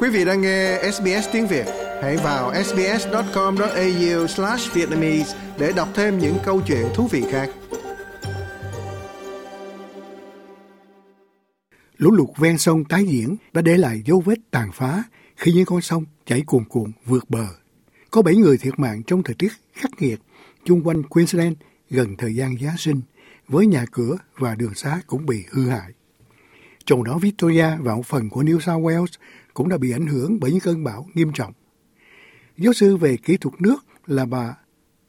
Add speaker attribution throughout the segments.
Speaker 1: Quý vị đang nghe SBS tiếng Việt, hãy vào sbs.com.au/vietnamese để đọc thêm những câu chuyện thú vị khác. Lũ lụt ven sông tái diễn đã để lại dấu vết tàn phá khi những con sông chảy cuồn cuộn vượt bờ. Có 7 người thiệt mạng trong thời tiết khắc nghiệt chung quanh Queensland gần thời gian Giáng sinh, với nhà cửa và đường xá cũng bị hư hại. Trong đó Victoria và một phần của New South Wales cũng đã bị ảnh hưởng bởi những cơn bão nghiêm trọng. Giáo sư về kỹ thuật nước là bà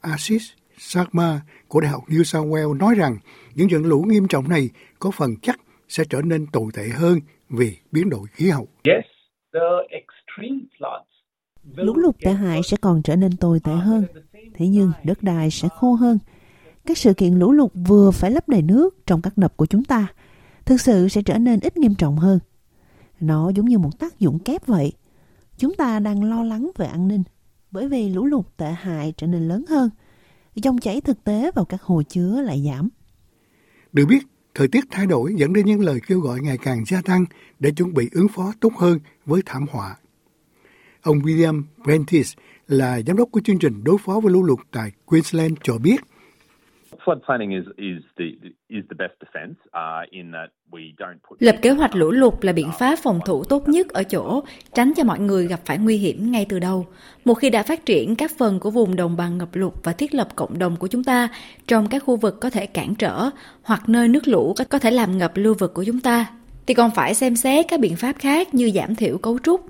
Speaker 1: Asis Sarma của Đại học New South Wales nói rằng những trận lũ nghiêm trọng này có phần chắc sẽ trở nên tồi tệ hơn vì biến đổi khí hậu.
Speaker 2: Yes, the extreme floods
Speaker 3: Lũ lụt tệ hại sẽ còn trở nên tồi tệ hơn. Thế nhưng đất đai sẽ khô hơn. Các sự kiện lũ lụt vừa phải lấp đầy nước trong các đập của chúng ta thực sự sẽ trở nên ít nghiêm trọng hơn. Nó giống như một tác dụng kép vậy. Chúng ta đang lo lắng về an ninh bởi vì lũ lụt tệ hại trở nên lớn hơn. Dòng chảy thực tế vào các hồ chứa lại giảm.
Speaker 1: Được biết, thời tiết thay đổi dẫn đến những lời kêu gọi ngày càng gia tăng để chuẩn bị ứng phó tốt hơn với thảm họa. Ông William Prentice là giám đốc của chương trình đối phó với lũ lụt tại Queensland cho biết
Speaker 4: Lập kế hoạch lũ lụt là biện pháp phòng thủ tốt nhất ở chỗ tránh cho mọi người gặp phải nguy hiểm ngay từ đầu. Một khi đã phát triển các phần của vùng đồng bằng ngập lụt và thiết lập cộng đồng của chúng ta trong các khu vực có thể cản trở hoặc nơi nước lũ có thể làm ngập lưu vực của chúng ta, thì còn phải xem xét các biện pháp khác như giảm thiểu cấu trúc,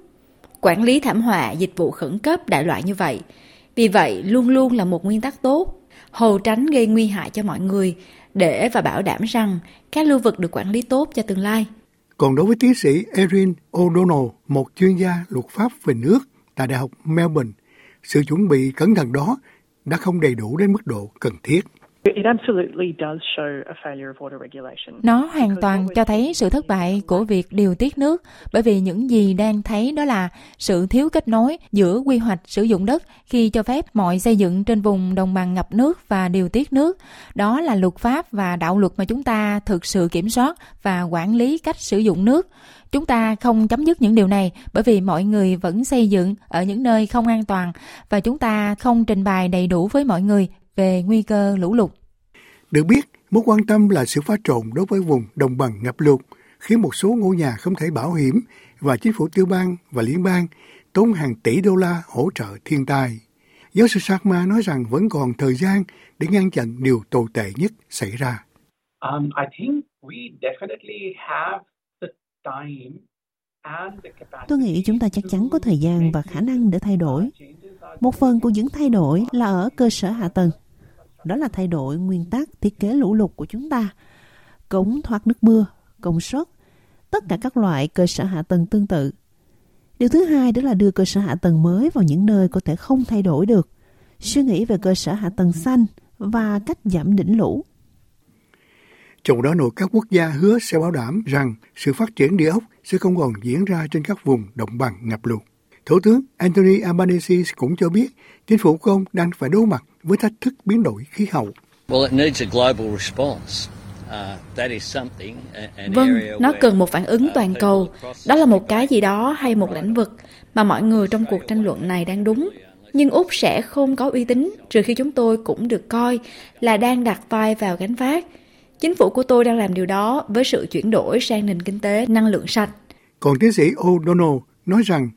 Speaker 4: quản lý thảm họa, dịch vụ khẩn cấp đại loại như vậy. Vì vậy, luôn luôn là một nguyên tắc tốt hầu tránh gây nguy hại cho mọi người để và bảo đảm rằng các lưu vực được quản lý tốt cho tương lai.
Speaker 1: Còn đối với tiến sĩ Erin O'Donnell, một chuyên gia luật pháp về nước tại Đại học Melbourne, sự chuẩn bị cẩn thận đó đã không đầy đủ đến mức độ cần thiết.
Speaker 5: Nó hoàn toàn cho thấy sự thất bại của việc điều tiết nước bởi vì những gì đang thấy đó là sự thiếu kết nối giữa quy hoạch sử dụng đất khi cho phép mọi xây dựng trên vùng đồng bằng ngập nước và điều tiết nước. Đó là luật pháp và đạo luật mà chúng ta thực sự kiểm soát và quản lý cách sử dụng nước. Chúng ta không chấm dứt những điều này bởi vì mọi người vẫn xây dựng ở những nơi không an toàn và chúng ta không trình bày đầy đủ với mọi người về nguy cơ lũ lụt.
Speaker 1: Được biết, mối quan tâm là sự pha trộn đối với vùng đồng bằng ngập lụt khiến một số ngôi nhà không thể bảo hiểm và chính phủ tiêu bang và liên bang tốn hàng tỷ đô la hỗ trợ thiên tai. Giáo sư Sarma nói rằng vẫn còn thời gian để ngăn chặn điều tồi tệ nhất xảy ra. Um, I think we definitely have
Speaker 3: the time Tôi nghĩ chúng ta chắc chắn có thời gian và khả năng để thay đổi. Một phần của những thay đổi là ở cơ sở hạ tầng. Đó là thay đổi nguyên tắc thiết kế lũ lụt của chúng ta. Cống thoát nước mưa, công suất, tất cả các loại cơ sở hạ tầng tương tự. Điều thứ hai đó là đưa cơ sở hạ tầng mới vào những nơi có thể không thay đổi được. Suy nghĩ về cơ sở hạ tầng xanh và cách giảm đỉnh lũ.
Speaker 1: Trong đó nội các quốc gia hứa sẽ bảo đảm rằng sự phát triển địa ốc sẽ không còn diễn ra trên các vùng đồng bằng ngập lụt. Thủ tướng Anthony Albanese cũng cho biết chính phủ của ông đang phải đối mặt với thách thức biến đổi khí hậu.
Speaker 4: Vâng, nó cần một phản ứng toàn cầu. Đó là một cái gì đó hay một lĩnh vực mà mọi người trong cuộc tranh luận này đang đúng. Nhưng Úc sẽ không có uy tín trừ khi chúng tôi cũng được coi là đang đặt vai vào gánh vác. Chính phủ của tôi đang làm điều đó với sự chuyển đổi sang nền kinh tế năng lượng sạch.
Speaker 1: Còn tiến sĩ O'Donnell nói rằng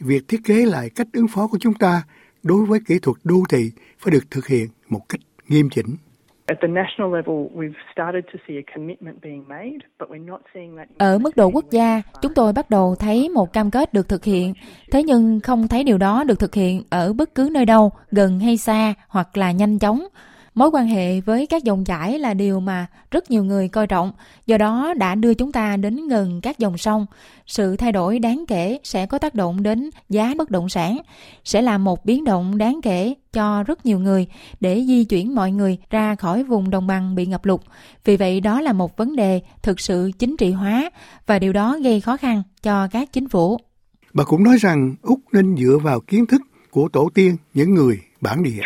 Speaker 1: việc thiết kế lại cách ứng phó của chúng ta đối với kỹ thuật đô thị phải được thực hiện một cách nghiêm chỉnh.
Speaker 5: Ở mức độ quốc gia, chúng tôi bắt đầu thấy một cam kết được thực hiện, thế nhưng không thấy điều đó được thực hiện ở bất cứ nơi đâu, gần hay xa hoặc là nhanh chóng. Mối quan hệ với các dòng chảy là điều mà rất nhiều người coi trọng, do đó đã đưa chúng ta đến gần các dòng sông. Sự thay đổi đáng kể sẽ có tác động đến giá bất động sản, sẽ là một biến động đáng kể cho rất nhiều người để di chuyển mọi người ra khỏi vùng đồng bằng bị ngập lụt. Vì vậy đó là một vấn đề thực sự chính trị hóa và điều đó gây khó khăn cho các chính phủ.
Speaker 1: Bà cũng nói rằng Úc nên dựa vào kiến thức của tổ tiên những người
Speaker 6: bản địa.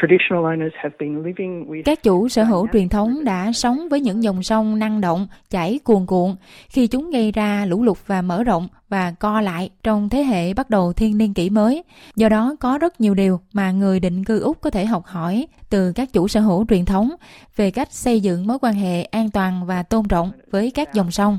Speaker 5: Các chủ sở hữu truyền thống đã sống với những dòng sông năng động, chảy cuồn cuộn khi chúng gây ra lũ lụt và mở rộng và co lại trong thế hệ bắt đầu thiên niên kỷ mới. Do đó có rất nhiều điều mà người định cư Úc có thể học hỏi từ các chủ sở hữu truyền thống về cách xây dựng mối quan hệ an toàn và tôn trọng với các dòng sông.